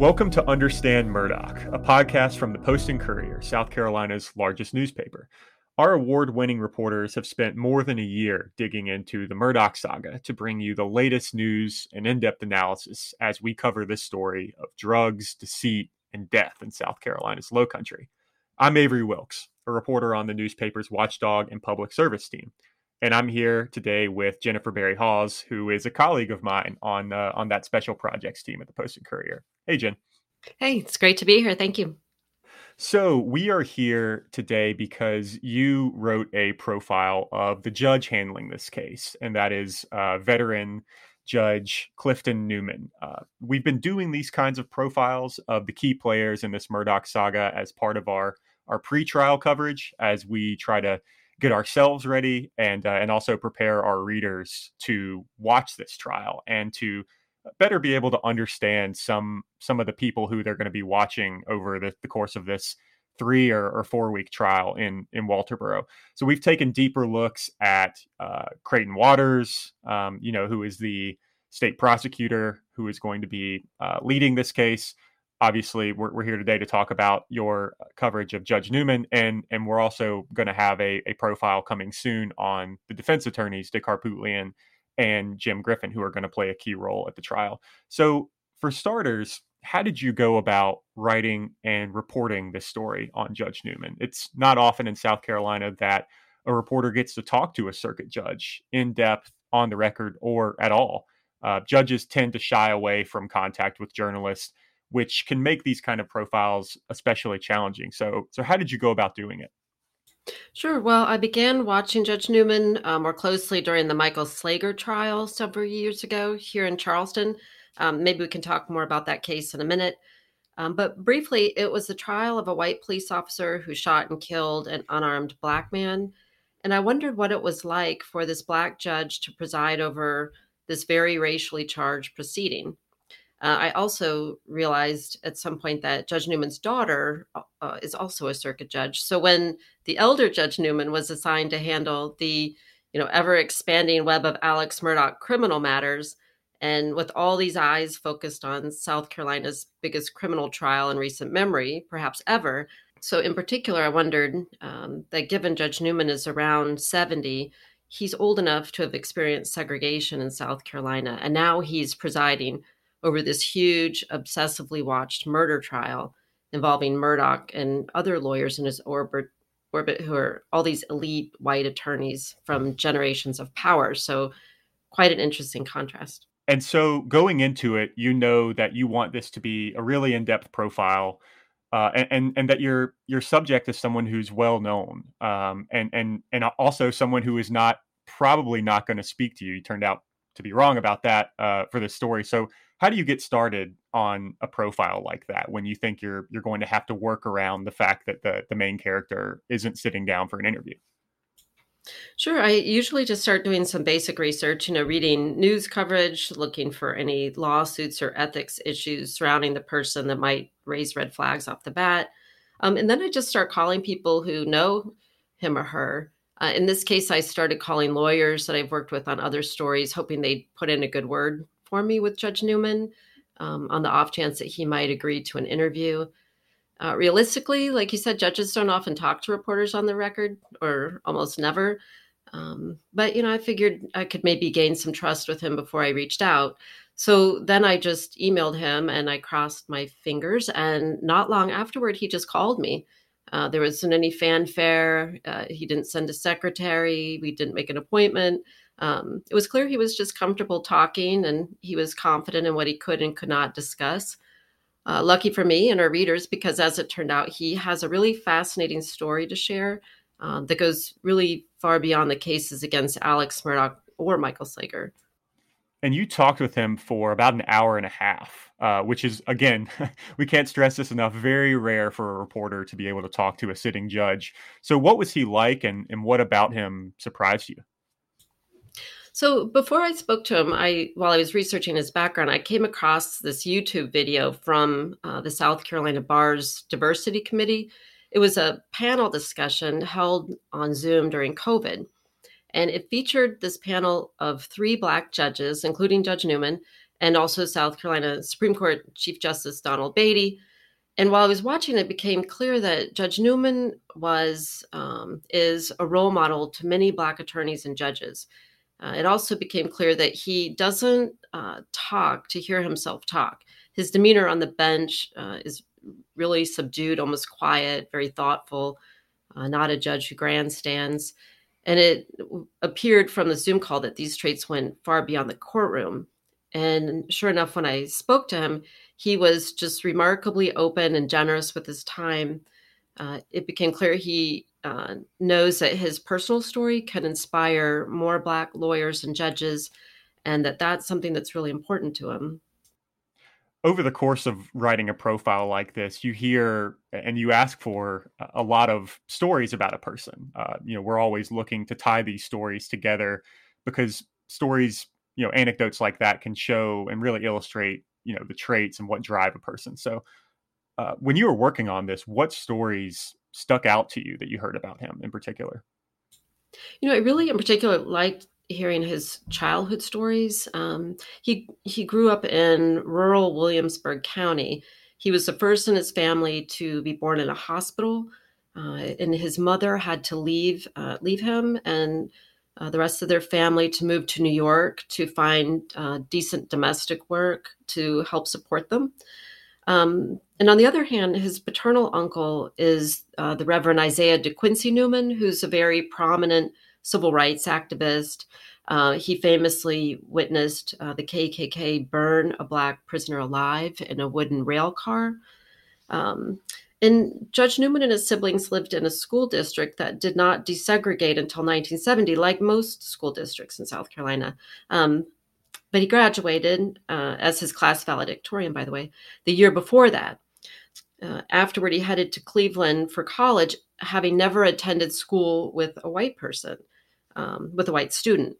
Welcome to Understand Murdaugh, a podcast from the Post and Courier, South Carolina's largest newspaper. Our award winning reporters have spent more than a year digging into the Murdaugh saga to bring you the latest news and in depth analysis as we cover this story of drugs, deceit, and death in South Carolina's low country. I'm Avery Wilks, a reporter on the newspaper's watchdog and public service team. And I'm here today with Jennifer Berry Hawes, who is a colleague of mine on uh, on that special projects team at the Post and Courier. Hey, Jen. Hey, it's great to be here. Thank you. So, we are here today because you wrote a profile of the judge handling this case, and that is uh, veteran Judge Clifton Newman. Uh, we've been doing these kinds of profiles of the key players in this Murdaugh saga as part of our our pre-trial coverage as we try to get ourselves ready and uh, and also prepare our readers to watch this trial and to better be able to understand some some of the people who they're going to be watching over the, the course of this three or, or, four week trial in in Walterboro. So we've taken deeper looks at uh, Creighton Waters, um, you know, who is the state prosecutor who is going to be uh, leading this case obviously we're, we're here today to talk about your uh, coverage of Judge Newman, and and we're also going to have a, a profile coming soon on the defense attorneys, Dick Harpootlian and Jim Griffin, who are going to play a key role at the trial. So, for starters, how did you go about writing and reporting this story on Judge Newman? It's not often in South Carolina that a reporter gets to talk to a circuit judge in depth on the record or at all. Uh, judges tend to shy away from contact with journalists which can make these kind of profiles especially challenging. So, so how did you go about doing it? Sure. Well, I began watching Judge Newman uh, more closely during the Michael Slager trial several years ago here in Charleston. Um, maybe we can talk more about that case in a minute. Um, but briefly, it was the trial of a white police officer who shot and killed an unarmed black man. And I wondered what it was like for this black judge to preside over this very racially charged proceeding. Uh, I also realized at some point that Judge Newman's daughter uh, uh, is also a circuit judge. So when the elder Judge Newman was assigned to handle the, you know, ever expanding web of Alex Murdaugh criminal matters, and with all these eyes focused on South Carolina's biggest criminal trial in recent memory, perhaps ever. So, in particular, I wondered um, that given Judge Newman is around 70, he's old enough to have experienced segregation in South Carolina, and now he's presiding over this huge, obsessively watched murder trial involving Murdaugh and other lawyers in his orbit, orbit who are all these elite white attorneys from generations of power. So, quite an interesting contrast. And so, going into it, you know that you want this to be a really in-depth profile, uh, and, and, and that your your subject is someone who's well known, um, and and and also someone who is not probably not going to speak to you. You turned out to be wrong about that uh, for this story. So, how do you get started on a profile like that when you think you're you're going to have to work around the fact that the the main character isn't sitting down for an interview? Sure. I usually just start doing some basic research, you know, reading news coverage, looking for any lawsuits or ethics issues surrounding the person that might raise red flags off the bat. Um, and then I just start calling people who know him or her. Uh, in this case, I started calling lawyers that I've worked with on other stories, hoping they'd put in a good word for me with Judge Newman um, on the off chance that he might agree to an interview. Uh, realistically, like you said, judges don't often talk to reporters on the record or almost never. Um, but, you know, I figured I could maybe gain some trust with him before I reached out. So then I just emailed him and I crossed my fingers. And not long afterward, he just called me. Uh, there wasn't any fanfare. Uh, he didn't send a secretary. We didn't make an appointment um, it was clear he was just comfortable talking and he was confident in what he could and could not discuss. Uh, lucky for me and our readers, because as it turned out, he has a really fascinating story to share uh, that goes really far beyond the cases against Alex Murdaugh or Michael Slager. And you talked with him for about an hour and a half, uh, which is, again, we can't stress this enough, very rare for a reporter to be able to talk to a sitting judge. So, what was he like, and, and what about him surprised you? So before I spoke to him, I while I was researching his background, I came across this YouTube video from uh, the South Carolina Bar's Diversity Committee. It was a panel discussion held on Zoom during COVID, and it featured this panel of three Black judges, including Judge Newman, and also South Carolina Supreme Court Chief Justice Donald Beatty. And while I was watching, it became clear that Judge Newman was um, is a role model to many Black attorneys and judges. Uh, it also became clear that he doesn't uh, talk to hear himself talk. His demeanor on the bench uh, is really subdued, almost quiet, very thoughtful, uh, not a judge who grandstands. And it appeared from the Zoom call that these traits went far beyond the courtroom. And sure enough, when I spoke to him, he was just remarkably open and generous with his time. Uh, it became clear he uh, knows that his personal story can inspire more Black lawyers and judges, and that that's something that's really important to him. Over the course of writing a profile like this, you hear and you ask for a lot of stories about a person. Uh, you know, we're always looking to tie these stories together because stories, you know, anecdotes like that can show and really illustrate, you know, the traits and what drive a person. So, uh, when you were working on this, what stories stuck out to you that you heard about him in particular? You know, I really, in particular, liked hearing his childhood stories. Um, he he grew up in rural Williamsburg County. He was the first in his family to be born in a hospital, uh, and his mother had to leave uh, leave him and uh, the rest of their family to move to New York to find uh, decent domestic work to help support them. Um, and on the other hand, his paternal uncle is uh, the Reverend Isaiah De Quincy Newman, who's a very prominent civil rights activist. Uh, he famously witnessed uh, the KKK burn a Black prisoner alive in a wooden rail car. Um, and Judge Newman and his siblings lived in a school district that did not desegregate until 1970, like most school districts in South Carolina. Um, but he graduated uh, as his class valedictorian, by the way, the year before that. Uh, afterward, he headed to Cleveland for college, having never attended school with a white person, um, with a white student.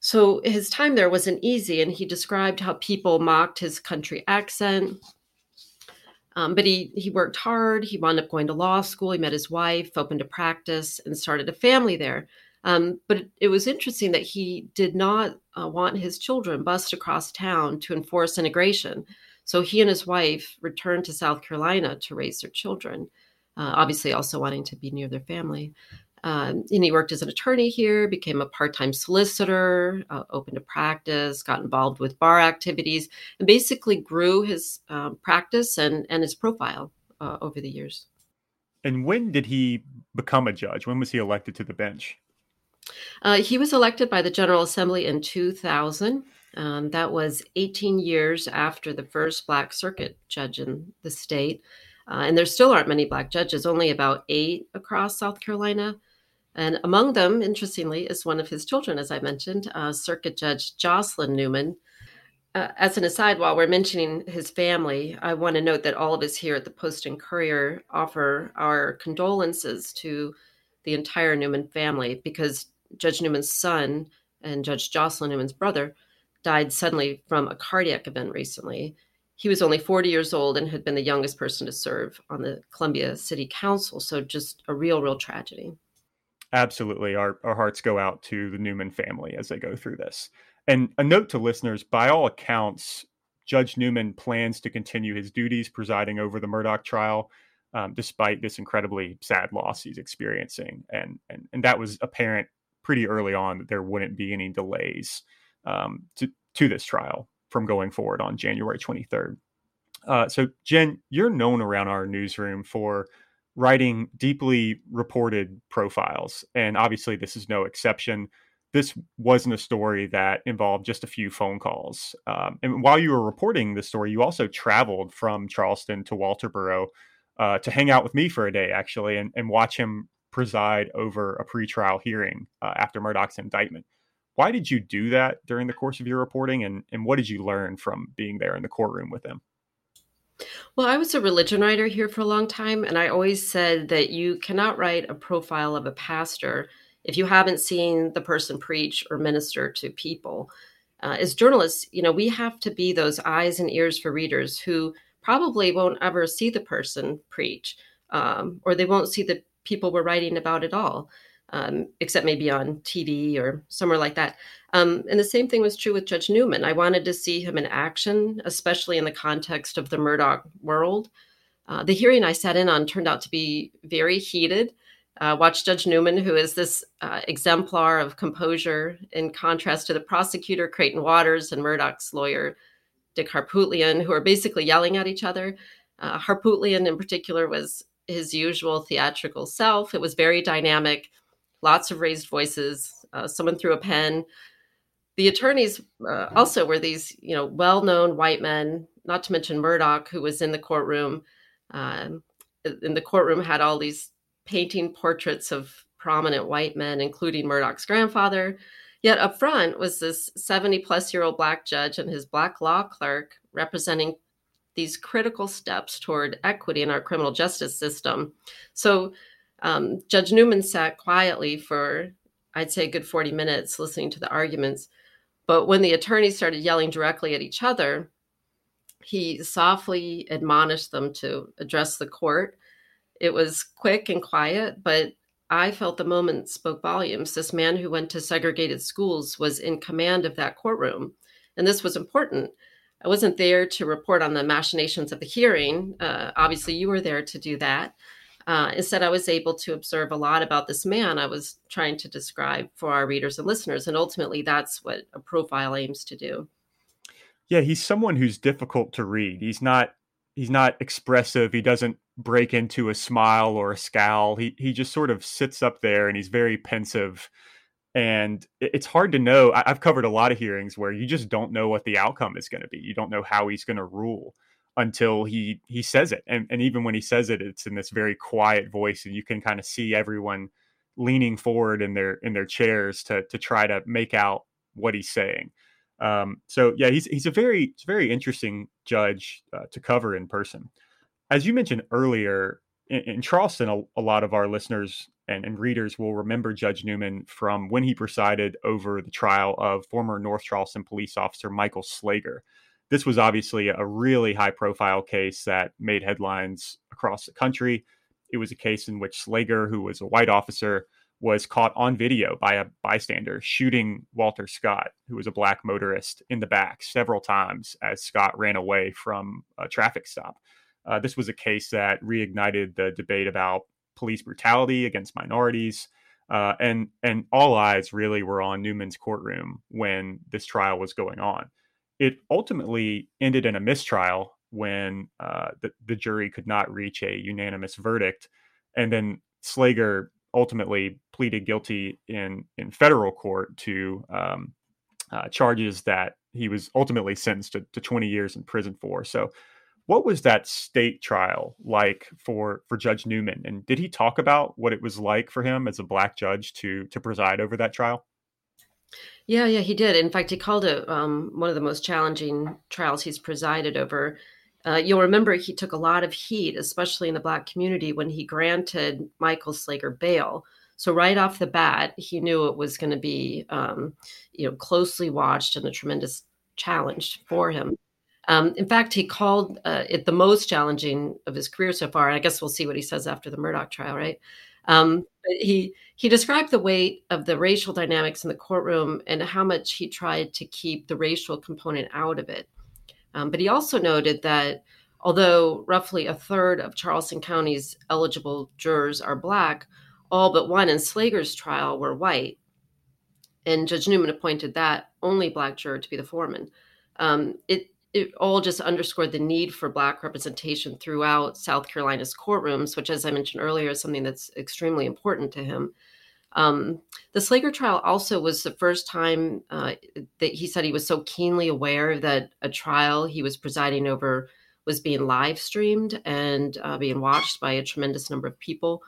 So his time there wasn't easy, and he described how people mocked his country accent. Um, but he he worked hard. He wound up going to law school. He met his wife, opened a practice, and started a family there. Um, but it, was interesting that he did not uh, want his children bused across town to enforce integration. So he and his wife returned to South Carolina to raise their children, uh, obviously also wanting to be near their family. Um, and he worked as an attorney here, became a part time solicitor, uh, opened a practice, got involved with bar activities, and basically grew his um, practice and, and his profile uh, over the years. And when did he become a judge? When was he elected to the bench? Uh, he was elected by the General Assembly in 2000. Um, that was 18 years after the first Black circuit judge in the state. Uh, and there still aren't many Black judges, only about eight across South Carolina. And among them, interestingly, is one of his children, as I mentioned, uh, Circuit Judge Jocelyn Newman. Uh, as an aside, while we're mentioning his family, I want to note that all of us here at the Post and Courier offer our condolences to the entire Newman family because Judge Newman's son and Judge Jocelyn Newman's brother died suddenly from a cardiac event recently. He was only 40 years old and had been the youngest person to serve on the Columbia City Council. So, just a real, real tragedy. Absolutely. Our, our hearts go out to the Newman family as they go through this. And a note to listeners by all accounts, Judge Newman plans to continue his duties presiding over the Murdaugh trial, um, despite this incredibly sad loss he's experiencing. And, and, and that was apparent pretty early on that there wouldn't be any delays um, to, to this trial from going forward on January 23rd. Uh, so, Jen, you're known around our newsroom for writing deeply reported profiles. And obviously, this is no exception. This wasn't a story that involved just a few phone calls. Um, and while you were reporting the story, you also traveled from Charleston to Walterboro uh, to hang out with me for a day, actually, and, and watch him preside over a pretrial hearing uh, after Murdaugh's indictment. Why did you do that during the course of your reporting, and, and what did you learn from being there in the courtroom with him? Well, I was a religion writer here for a long time, and I always said that you cannot write a profile of a pastor if you haven't seen the person preach or minister to people. Uh, as journalists, you know, we have to be those eyes and ears for readers who probably won't ever see the person preach, um, or they won't see the people we're writing about at all. Um, except maybe on TV or somewhere like that. Um, and the same thing was true with Judge Newman. I wanted to see him in action, especially in the context of the Murdaugh world. Uh, the hearing I sat in on turned out to be very heated. Uh, watch Judge Newman, who is this uh, exemplar of composure, in contrast to the prosecutor, Creighton Waters, and Murdaugh's lawyer, Dick Harpootlian, who are basically yelling at each other. Uh, Harpootlian, in particular, was his usual theatrical self. It was very dynamic, lots of raised voices. Uh, someone threw a pen. The attorneys uh, also were these, you know, well-known white men. Not to mention Murdaugh, who was in the courtroom. Um, in the courtroom had all these painting portraits of prominent white men, including Murdaugh's grandfather. Yet up front was this 70 plus year old black judge and his black law clerk representing these critical steps toward equity in our criminal justice system. So um, Judge Newman sat quietly for, I'd say, a good 40 minutes listening to the arguments. But when the attorneys started yelling directly at each other, he softly admonished them to address the court it was quick and quiet, but I felt the moment spoke volumes. This man who went to segregated schools was in command of that courtroom. And this was important. I wasn't there to report on the machinations of the hearing. Uh, obviously, you were there to do that. Uh, instead, I was able to observe a lot about this man I was trying to describe for our readers and listeners. And ultimately, that's what a profile aims to do. Yeah, he's someone who's difficult to read. He's not he's not expressive. He doesn't break into a smile or a scowl. He he just sort of sits up there and he's very pensive. And it's hard to know. I've covered a lot of hearings where you just don't know what the outcome is going to be. You don't know how he's going to rule until he he says it. And and even when he says it, it's in this very quiet voice, and you can kind of see everyone leaning forward in their in their chairs to to try to make out what he's saying. Um, so yeah, he's he's a very very interesting judge uh, to cover in person. As you mentioned earlier, in, in Charleston, a, a, lot of our listeners and, and, readers will remember Judge Newman from when he presided over the trial of former North Charleston police officer Michael Slager. This was obviously a really high profile case that made headlines across the country. It was a case in which Slager, who was a white officer, was caught on video by a bystander shooting Walter Scott, who was a black motorist, in the back several times as Scott ran away from a traffic stop. Uh, this was a case that reignited the debate about police brutality against minorities. Uh, and and all eyes really were on Newman's courtroom when this trial was going on. It ultimately ended in a mistrial when uh, the, the jury could not reach a unanimous verdict, and then Slager ultimately pleaded guilty in in federal court to um, uh, charges that he was ultimately sentenced to, to 20 years in prison for. So, what was that state trial like for for Judge Newman? And did he talk about what it was like for him as a black judge to to preside over that trial? Yeah, yeah, he did. In fact, he called it um, one of the most challenging trials he's presided over. Uh, you'll remember he took a lot of heat, especially in the Black community, when he granted Michael Slager bail. So right off the bat, he knew it was going to be, um, you know, closely watched and a tremendous challenge for him. Um, in fact, he called uh, it the most challenging of his career so far. And I guess we'll see what he says after the Murdaugh trial, right? Um, he he described the weight of the racial dynamics in the courtroom and how much he tried to keep the racial component out of it. Um, but he also noted that although roughly a third of Charleston County's eligible jurors are Black, all but one in Slager's trial were white. And Judge Newman appointed that only Black juror to be the foreman. Um, it, it all just underscored the need for Black representation throughout South Carolina's courtrooms, which, as I mentioned earlier, is something that's extremely important to him. Um, the Slager trial also was the first time uh, that he said he was so keenly aware that a trial he was presiding over was being live streamed and uh, being watched by a tremendous number of people.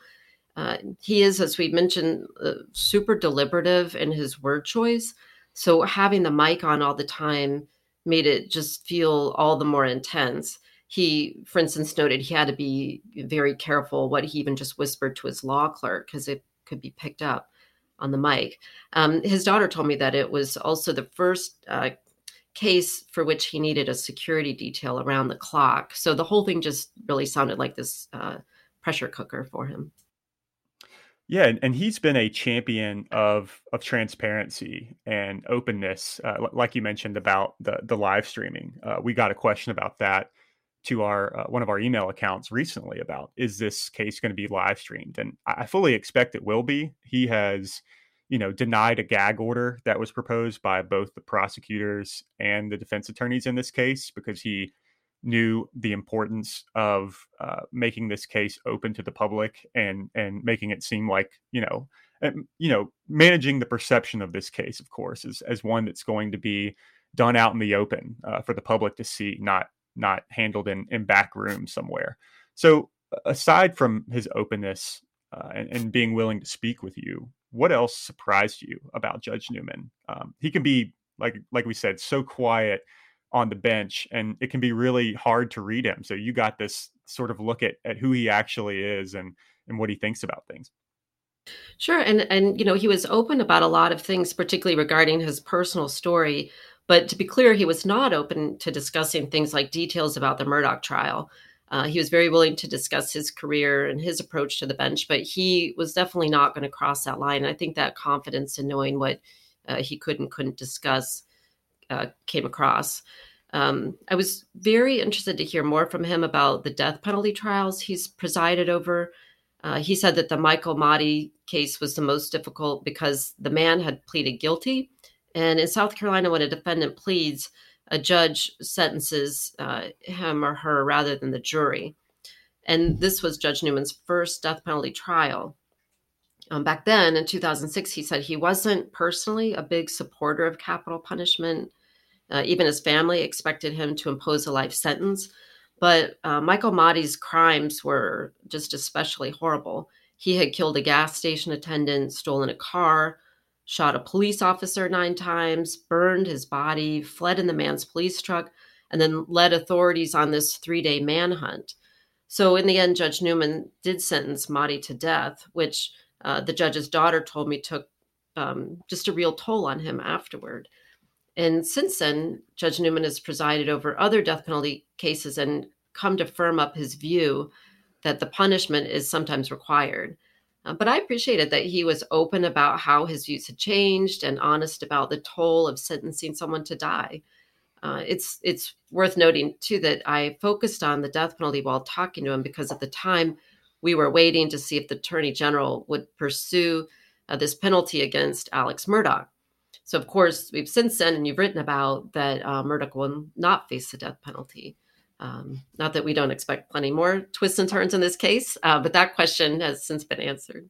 Uh, he is, as we mentioned, uh, super deliberative in his word choice. So having the mic on all the time made it just feel all the more intense. He, for instance, noted he had to be very careful what he even just whispered to his law clerk because it could be picked up on the mic. Um, his daughter told me that it was also the first uh, case for which he needed a security detail around the clock. So the whole thing just really sounded like this uh, pressure cooker for him. Yeah, and, he's been a champion of of transparency and openness, uh, like you mentioned about the the live streaming. Uh, we got a question about that to our uh, one of our email accounts recently about is this case going to be live streamed, and I fully expect it will be. He has, you know, denied a gag order that was proposed by both the prosecutors and the defense attorneys in this case because he knew the importance of uh, making this case open to the public and and making it seem like you know and, you know managing the perception of this case of course as, as one that's going to be done out in the open uh, for the public to see not not handled in in back rooms somewhere. So aside from his openness uh, and, and, being willing to speak with you what else surprised you about judge newman? Um, he can be like like we said so quiet on the bench and it can be really hard to read him so you got this sort of look at at who he actually is and and what he thinks about things. Sure and and you know he was open about a lot of things particularly regarding his personal story but to be clear he was not open to discussing things like details about the Murdaugh trial. Uh, he was very willing to discuss his career and his approach to the bench but he was definitely not going to cross that line and i think that confidence in knowing what uh, he could and couldn't discuss uh, came across. Um, I was very interested to hear more from him about the death penalty trials he's presided over. Uh, he said that the Michael Mahdi case was the most difficult because the man had pleaded guilty. And in South Carolina, when a defendant pleads, a judge sentences uh, him or her rather than the jury. And this was Judge Newman's first death penalty trial. Um, back then in 2006, he said he wasn't personally a big supporter of capital punishment. Uh, even his family expected him to impose a life sentence. But uh, Michael Mahdi's crimes were just especially horrible. He had killed a gas station attendant, stolen a car, shot a police officer nine times, burned his body, fled in the man's police truck, and then led authorities on this three day manhunt. So, in the end, Judge Newman did sentence Mahdi to death, which uh, the judge's daughter told me took um, just a real toll on him afterward. And since then, Judge Newman has presided over other death penalty cases and come to firm up his view that the punishment is sometimes required. Uh, but I appreciated that he was open about how his views had changed and honest about the toll of sentencing someone to die. Uh, it's it's worth noting too that I focused on the death penalty while talking to him because at the time we were waiting to see if the attorney general would pursue uh, this penalty against Alex Murdaugh. So, of course, we've since then, and you've written about that uh, Murdaugh will not face the death penalty. Um, not that we don't expect plenty more twists and turns in this case, uh, but that question has since been answered.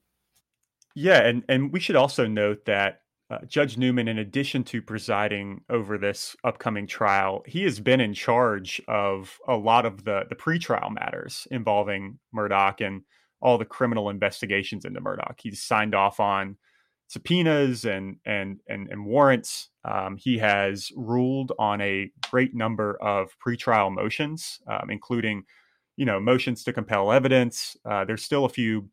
Yeah, and and we should also note that uh, Judge Newman, in addition to presiding over this upcoming trial, he has been in charge of a lot of the the pretrial matters involving Murdaugh and all the criminal investigations into Murdaugh. He's signed off on subpoenas and and and, and warrants. Um, he has ruled on a great number of pretrial motions, um, including, you know, motions to compel evidence. Uh, there's still a few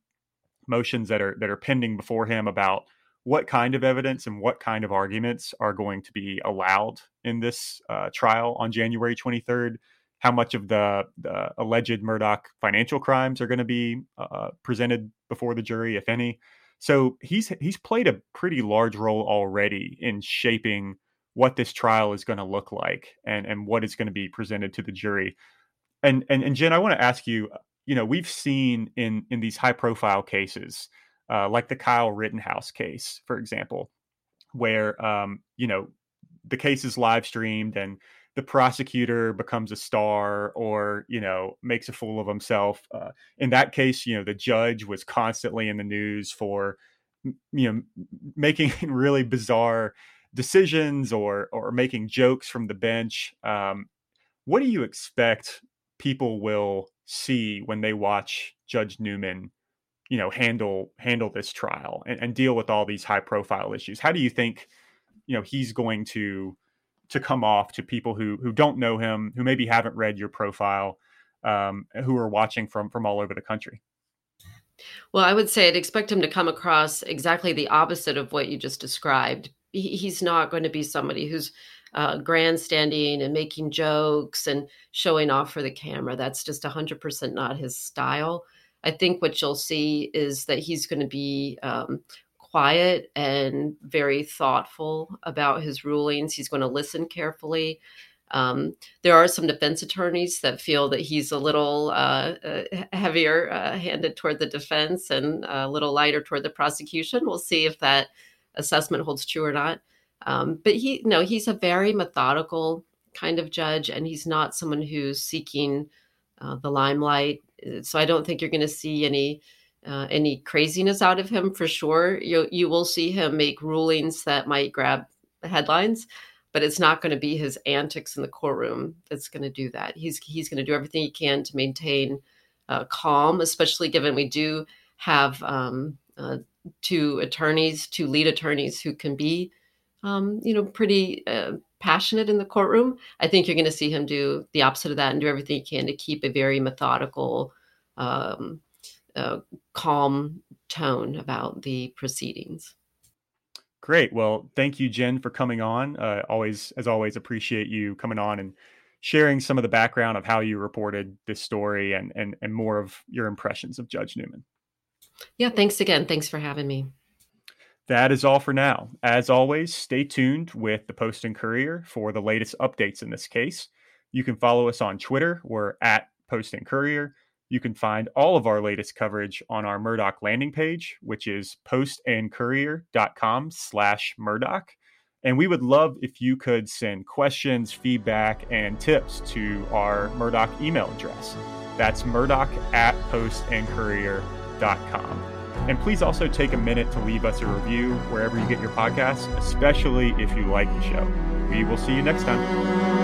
motions that are that are pending before him about what kind of evidence and what kind of arguments are going to be allowed in this uh, trial on January 23rd. How much of the, the alleged Murdaugh financial crimes are going to be uh, presented before the jury, if any? So he's he's played a pretty large role already in shaping what this trial is going to look like and and what is going to be presented to the jury. And and and Jen, I want to ask you, you know, we've seen in in these high profile cases, uh, like the Kyle Rittenhouse case, for example, where um, you know the case is live streamed and the prosecutor becomes a star or you know makes a fool of himself uh, in that case you know the judge was constantly in the news for you know making really bizarre decisions or or making jokes from the bench um, what do you expect people will see when they watch judge newman you know handle handle this trial and, and deal with all these high profile issues? How do you think you know he's going to to come off to people who who don't know him, who maybe haven't read your profile, um, who are watching from from all over the country? Well, I would say I'd expect him to come across exactly the opposite of what you just described. He, he's not going to be somebody who's uh, grandstanding and making jokes and showing off for the camera. That's just 100% not his style. I think what you'll see is that he's going to be um, quiet and very thoughtful about his rulings. He's going to listen carefully. Um, there are some defense attorneys that feel that he's a little uh, uh, heavier uh, handed toward the defense and a little lighter toward the prosecution. We'll see if that assessment holds true or not. Um, but he, no, he's a very methodical kind of judge, and he's not someone who's seeking uh, the limelight. So I don't think you're going to see any uh, any craziness out of him for sure. You you will see him make rulings that might grab headlines, but it's not going to be his antics in the courtroom that's going to do that. He's he's going to do everything he can to maintain uh, calm, especially given we do have um, uh, two attorneys, two lead attorneys who can be, um, you know, pretty uh, passionate in the courtroom. I think you're going to see him do the opposite of that and do everything he can to keep a very methodical, um, uh, calm tone about the proceedings. Great. Well, thank you, Jen, for coming on. Uh, always, as always, appreciate you coming on and sharing some of the background of how you reported this story and and and more of your impressions of Judge Newman. Yeah, thanks again. Thanks for having me. That is all for now. As always, stay tuned with the Post and Courier for the latest updates in this case. You can follow us on Twitter. We're at Post and Courier. You can find all of our latest coverage on our Murdaugh landing page, which is postandcourier.com slash Murdaugh. And we would love if you could send questions, feedback, and tips to our Murdaugh email address. That's murdaugh at postandcourier.com. And please also take a minute to leave us a review wherever you get your podcasts, especially if you like the show. We will see you next time.